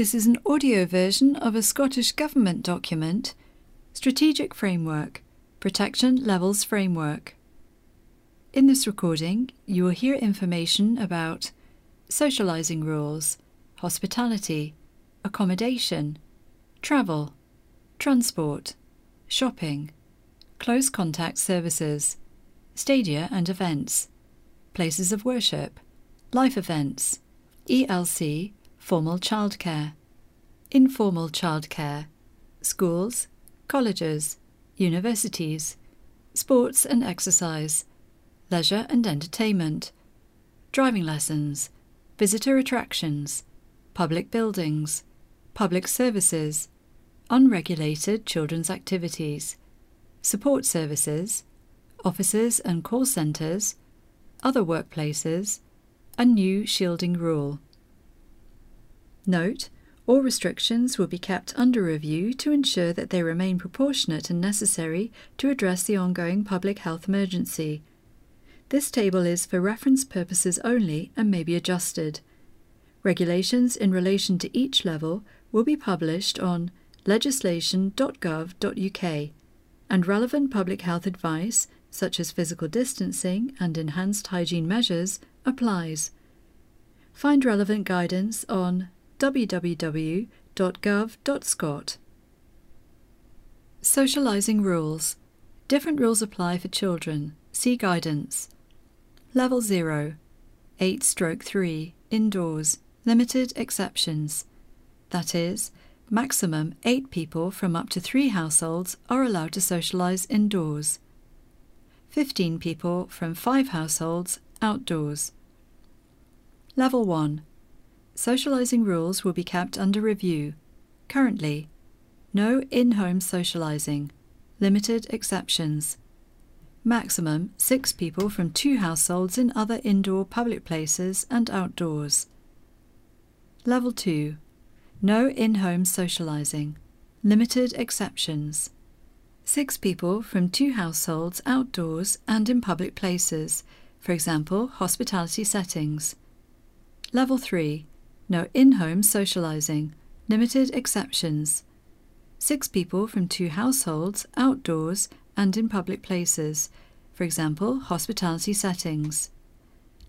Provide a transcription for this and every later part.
This is an audio version of a Scottish Government document, Strategic Framework Protection Levels Framework. In this recording, you will hear information about socialising rules, hospitality, accommodation, travel, transport, shopping, close contact services, stadia and events, places of worship, life events, ELC, formal childcare, informal childcare, schools, colleges, universities, sports and exercise, leisure and entertainment, driving lessons, visitor attractions, public buildings, public services, unregulated children's activities, support services, offices and call centres, other workplaces, a new shielding rule. Note, all restrictions will be kept under review to ensure that they remain proportionate and necessary to address the ongoing public health emergency. This table is for reference purposes only and may be adjusted. Regulations in relation to each level will be published on legislation.gov.uk, and relevant public health advice, such as physical distancing and enhanced hygiene measures, applies. Find relevant guidance on www.gov.scot. Socialising rules. Different rules apply for children. See guidance. Level 0. 8 stroke 3. Indoors. Limited exceptions. That is, maximum 8 people from up to 3 households are allowed to socialise indoors. 15 people from 5 households outdoors. Level 1. Socialising rules will be kept under review. Currently, no in home socialising, limited exceptions. Maximum six people from two households in other indoor public places and outdoors. Level 2 No in home socialising, limited exceptions. Six people from two households outdoors and in public places, for example, hospitality settings. Level 3 no in home socialising, limited exceptions. Six people from two households, outdoors, and in public places, for example, hospitality settings.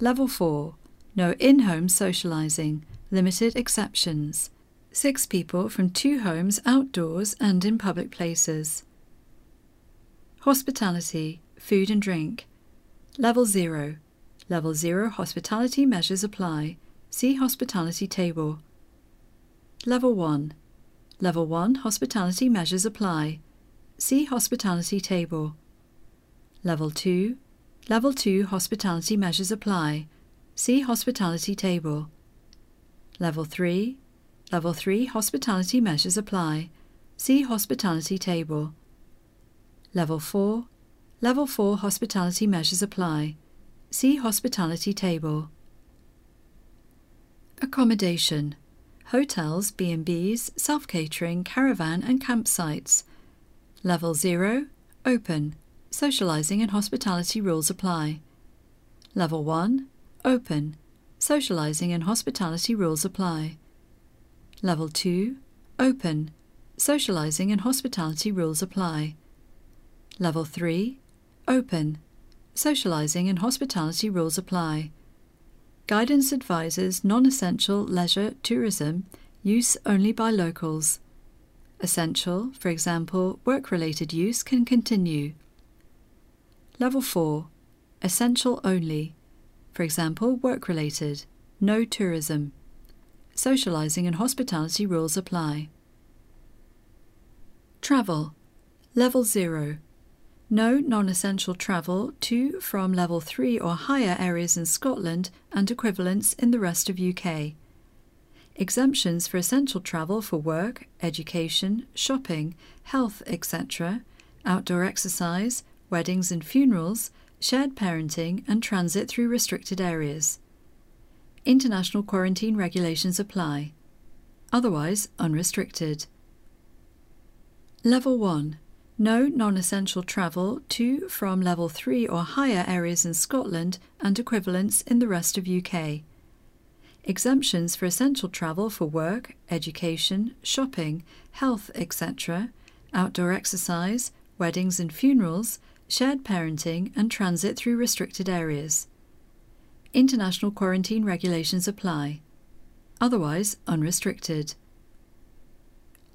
Level 4 No in home socialising, limited exceptions. Six people from two homes, outdoors, and in public places. Hospitality, food and drink. Level 0 Level 0 hospitality measures apply See Hospitality table. Level 1. Level 1 Hospitality measures apply. See Hospitality table. Level 2. Level 2 Hospitality measures apply. See Hospitality table. Level 3. Level 3 Hospitality measures apply. See Hospitality table. Level 4. Level 4 Hospitality measures apply. See Hospitality table. Accommodation Hotels, B&Bs, self-catering, caravan and campsites. Level 0 Open Socialising and hospitality rules apply. Level 1 Open Socialising and hospitality rules apply. Level 2 Open Socialising and hospitality rules apply. Level 3 Open Socialising and hospitality rules apply. Guidance advises non essential leisure tourism use only by locals. Essential, for example, work related use can continue. Level 4 Essential only, for example, work related, no tourism. Socialising and hospitality rules apply. Travel Level 0 no non essential travel to, from level 3 or higher areas in Scotland and equivalents in the rest of UK. Exemptions for essential travel for work, education, shopping, health, etc., outdoor exercise, weddings and funerals, shared parenting, and transit through restricted areas. International quarantine regulations apply. Otherwise, unrestricted. Level 1 no non essential travel to, from level 3 or higher areas in Scotland and equivalents in the rest of UK. Exemptions for essential travel for work, education, shopping, health, etc., outdoor exercise, weddings and funerals, shared parenting, and transit through restricted areas. International quarantine regulations apply. Otherwise, unrestricted.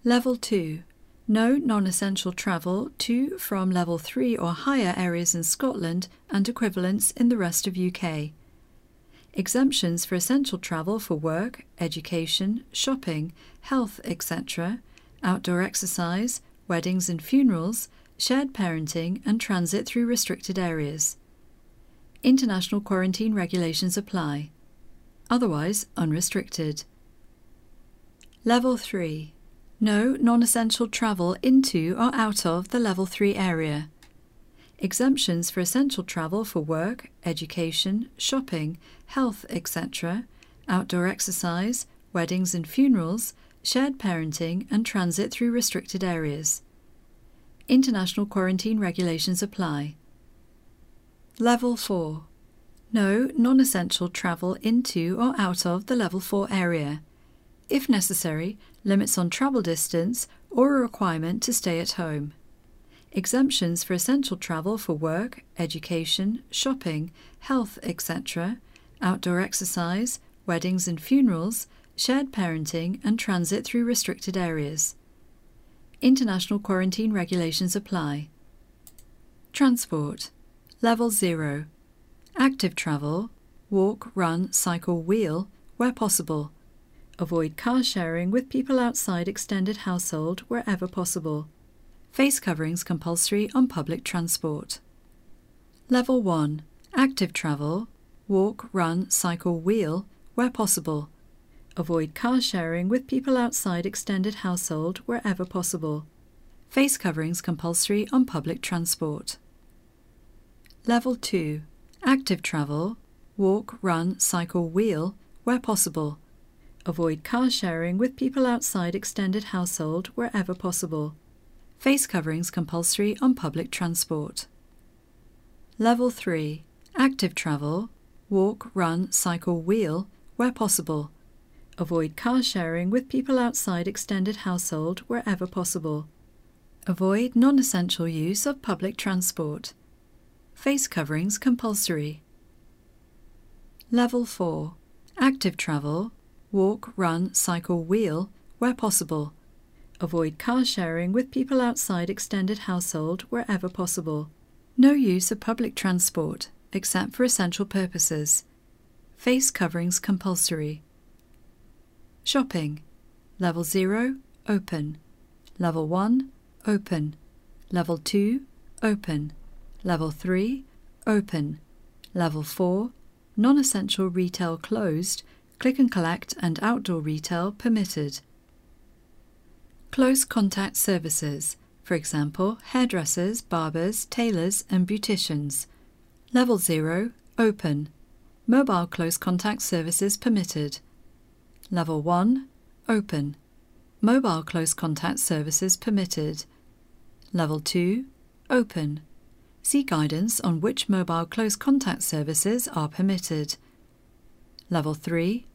Level 2 No non essential travel to, from Level 3 or higher areas in Scotland and equivalents in the rest of UK. Exemptions for essential travel for work, education, shopping, health, etc., outdoor exercise, weddings and funerals, shared parenting, and transit through restricted areas. International quarantine regulations apply. Otherwise, unrestricted. Level 3 No non essential travel into or out of the Level 3 area. Exemptions for essential travel for work, education, shopping, health, etc., outdoor exercise, weddings and funerals, shared parenting, and transit through restricted areas. International quarantine regulations apply. Level 4 No non essential travel into or out of the Level 4 area. If necessary, limits on travel distance or a requirement to stay at home. Exemptions for essential travel for work, education, shopping, health, etc., outdoor exercise, weddings and funerals, shared parenting, and transit through restricted areas. International quarantine regulations apply. Transport Level 0 Active travel walk, run, cycle, wheel where possible. Avoid car sharing with people outside extended household wherever possible. Face coverings compulsory on public transport. Level 1 Active travel walk, run, cycle, wheel where possible. Avoid car sharing with people outside extended household wherever possible. Face coverings compulsory on public transport. Level 2 Active travel walk, run, cycle, wheel where possible. Avoid car sharing with people outside extended household wherever possible. Face coverings compulsory on public transport. Level 3 Active travel walk, run, cycle, wheel where possible Avoid car sharing with people outside extended household wherever possible. Avoid non essential use of public transport. Face coverings compulsory. Level 4 Active travel walk, run, cycle, wheel where possible. Avoid car sharing with people outside extended household wherever possible. No use of public transport except for essential purposes. Face coverings compulsory. Shopping. Level 0, open. Level 1, open. Level 2, open. Level 3, open. Level 4, non essential retail closed, click and collect and outdoor retail permitted. Close contact services, for example, hairdressers, barbers, tailors, and beauticians. Level 0, open. Mobile close contact services permitted. Level 1 Open. Mobile close contact services permitted. Level 2 Open. See guidance on which mobile close contact services are permitted. Level 3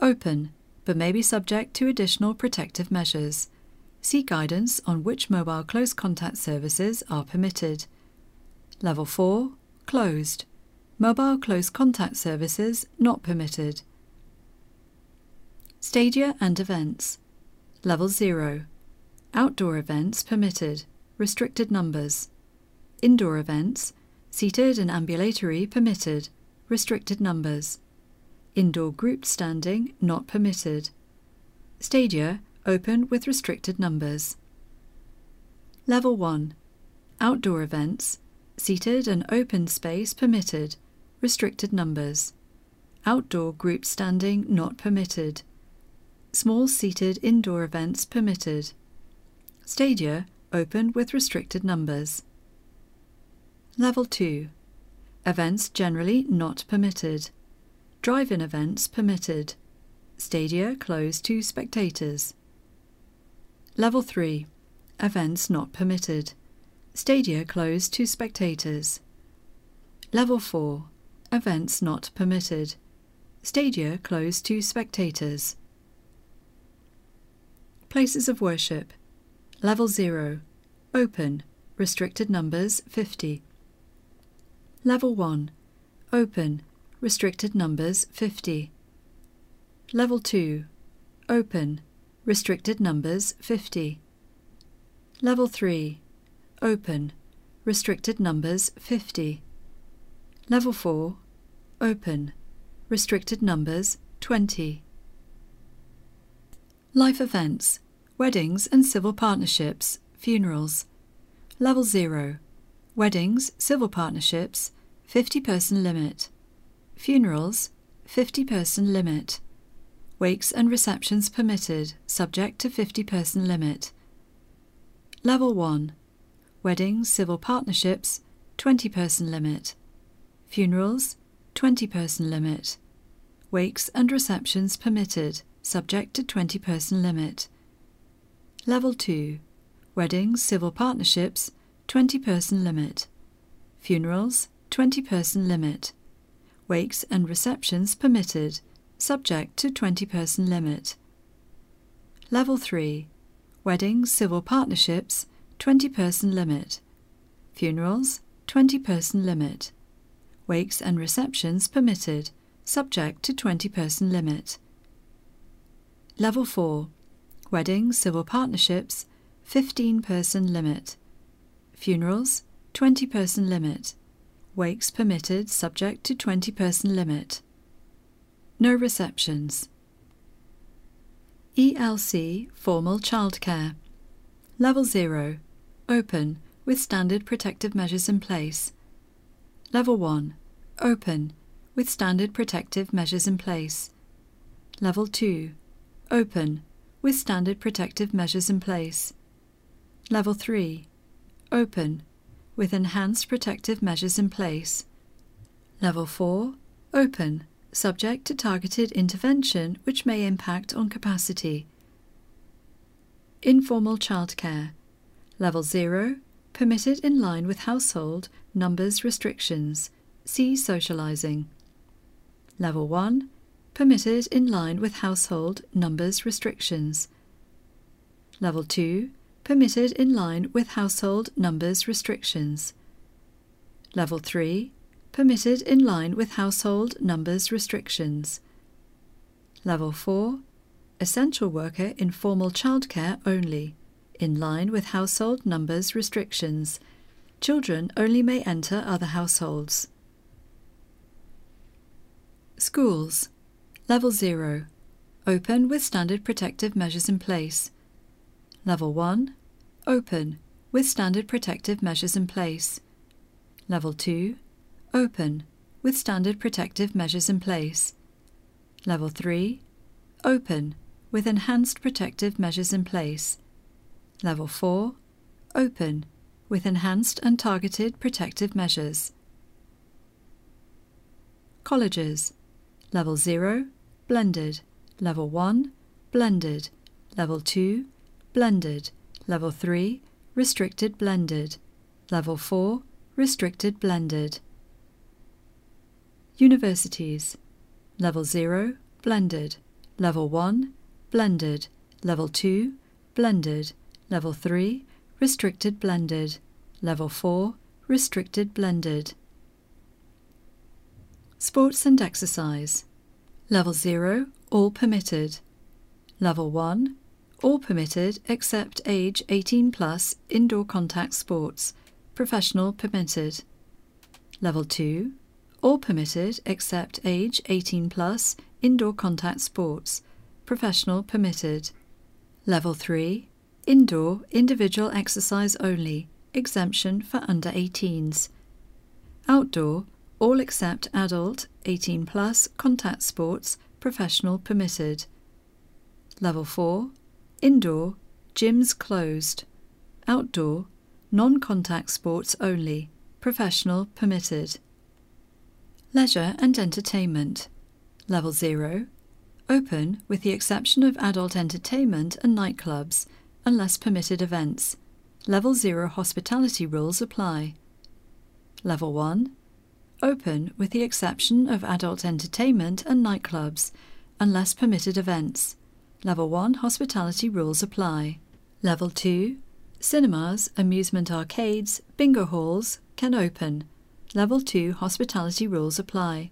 Open, but may be subject to additional protective measures. See guidance on which mobile close contact services are permitted. Level 4 Closed. Mobile close contact services not permitted. Stadia and events. Level 0. Outdoor events permitted, restricted numbers. Indoor events, seated and ambulatory permitted, restricted numbers. Indoor group standing not permitted. Stadia open with restricted numbers. Level 1. Outdoor events, seated and open space permitted, restricted numbers. Outdoor group standing not permitted Small seated indoor events permitted. Stadia open with restricted numbers. Level 2 Events generally not permitted. Drive in events permitted. Stadia closed to spectators. Level 3 Events not permitted. Stadia closed to spectators. Level 4 Events not permitted. Stadia closed to spectators. Places of worship. Level 0. Open. Restricted numbers 50. Level 1. Open. Restricted numbers 50. Level 2. Open. Restricted numbers 50. Level 3. Open. Restricted numbers 50. Level 4. Open. Restricted numbers 20. Life events, weddings and civil partnerships, funerals. Level 0. Weddings, civil partnerships, 50 person limit. Funerals, 50 person limit. Wakes and receptions permitted, subject to 50 person limit. Level 1. Weddings, civil partnerships, 20 person limit. Funerals, 20 person limit. Wakes and receptions permitted, subject to 20 person limit. Level 2. Weddings, civil partnerships, 20 person limit. Funerals, 20 person limit. Wakes and receptions permitted, subject to 20 person limit. Level 3. Weddings, civil partnerships, 20 person limit. Funerals, 20 person limit. Wakes and receptions permitted, subject to 20 person limit. Level 4. Weddings, civil partnerships, 15 person limit. Funerals, 20 person limit. Wakes permitted, subject to 20 person limit. No receptions. ELC Formal Childcare. Level 0. Open, with standard protective measures in place. Level 1. Open, with standard protective measures in place. Level 2. Open, with standard protective measures in place. Level 3. Open, with enhanced protective measures in place. Level 4. Open, subject to targeted intervention which may impact on capacity. Informal childcare. Level 0. Permitted in line with household numbers restrictions. See socializing. Level 1. Permitted in line with household numbers restrictions. Level 2. Permitted in line with household numbers restrictions. Level 3 permitted in line with household numbers restrictions. Level 4 Essential worker in formal childcare only, in line with household numbers restrictions. Children only may enter other households. Schools Level 0 Open with standard protective measures in place. Level 1 Open with standard protective measures in place. Level 2 Open, with standard protective measures in place. Level 3. Open, with enhanced protective measures in place. Level 4. Open, with enhanced and targeted protective measures. Colleges. Level 0. Blended. Level 1. Blended. Level 2. Blended. Level 3. Restricted blended. Level 4. Restricted blended. Universities Level 0 Blended Level 1 Blended Level 2 Blended Level 3 Restricted Blended Level 4 Restricted Blended Sports and Exercise Level 0 All Permitted Level 1 All permitted except age 18 plus indoor contact sports, professional permitted. Level 2 all permitted except age 18 plus, indoor contact sports, professional permitted. Level 3 Indoor individual exercise only, exemption for under 18s. Outdoor all except adult 18 plus contact sports, professional permitted. Level 4 Indoor gyms closed. Outdoor non contact sports only, professional permitted. Leisure and Entertainment. Level 0. Open with the exception of adult entertainment and nightclubs, unless permitted events. Level 0 hospitality rules apply. Level 1. open with the exception of adult entertainment and nightclubs, unless permitted events. Level 1 hospitality rules apply. Level 2 cinemas, amusement arcades, bingo halls can open. Level 2 hospitality rules apply.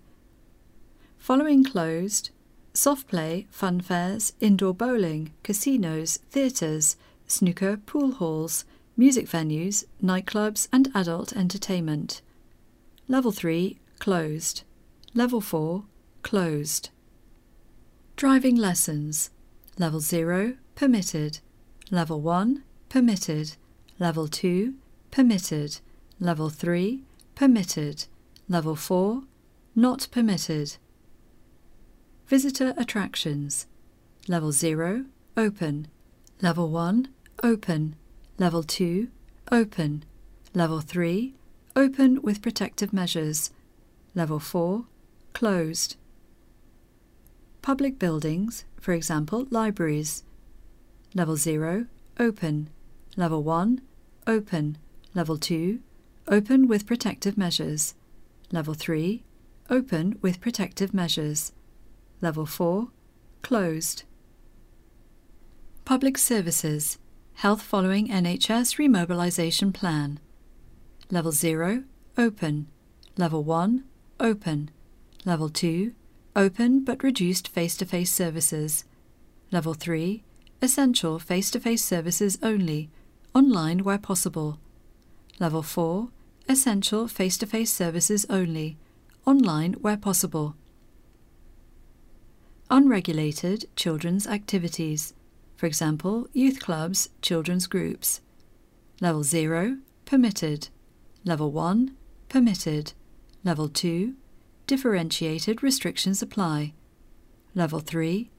Following closed, soft play, fun fairs, indoor bowling, casinos, theatres, snooker, pool halls, music venues, nightclubs, and adult entertainment. Level 3 closed. Level 4 closed. Driving lessons. Level 0 permitted. Level 1 permitted. Level 2 permitted. Level 3 permitted. Level 4 not permitted. Visitor attractions. Level 0 open. Level 1 open. Level 2 open. Level 3 open with protective measures. Level 4 closed. Public buildings, for example, libraries. Level 0 open. Level 1 open. Level 2 open with protective measures. Level 3 open with protective measures. Level 4 closed. Public services health following NHS remobilisation plan. Level 0 open. Level 1 open. Level 2 open but reduced face to face services. Level 3 essential face to face services only, online where possible. Level 4 essential face to face services only, online where possible. Unregulated children's activities, for example, youth clubs, children's groups. Level 0 permitted. Level 1 permitted. Level 2 differentiated restrictions apply. Level 3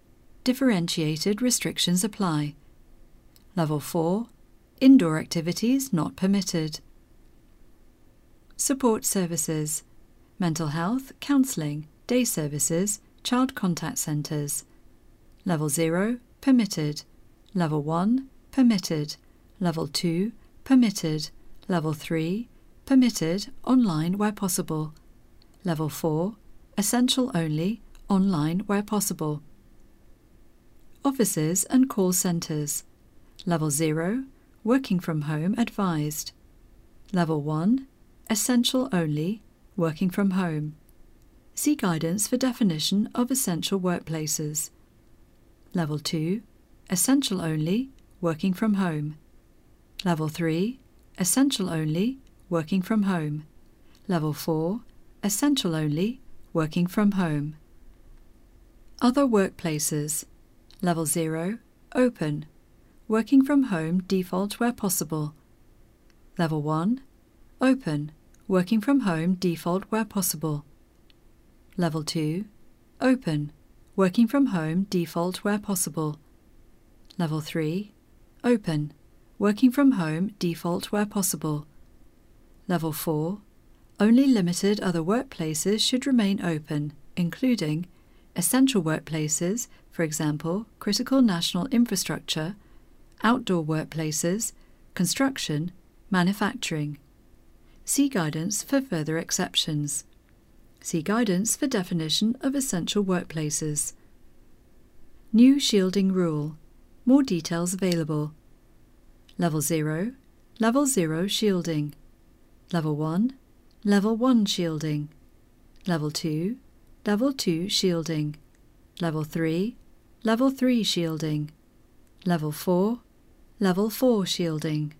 differentiated restrictions apply. Level 4 indoor activities not permitted. Support services mental health, counselling, day services, child contact centres. Level 0 permitted. Level 1 permitted. Level 2 permitted. Level 3 permitted online where possible. Level 4 essential only online where possible. Offices and call centres. Level 0 working from home advised. Level 1 essential only working from home. See guidance for definition of essential workplaces. Level 2 essential only working from home. Level 3 essential only working from home. Level 4 essential only working from home. Other workplaces. Level 0 open working from home default where possible. Level 1 open working from home default where possible. Level 2 open working from home default where possible. Level 3 open working from home default where possible. Level 4 only limited other workplaces should remain open, including essential workplaces, for example, critical national infrastructure, outdoor workplaces, construction, manufacturing. See guidance for further exceptions. See guidance for definition of essential workplaces. New shielding rule. More details available. Level 0, Level 0 shielding. Level 1, Level 1 shielding. Level 2, Level 2 shielding. Level 3, Level 3 shielding. Level 4, Level 4 shielding.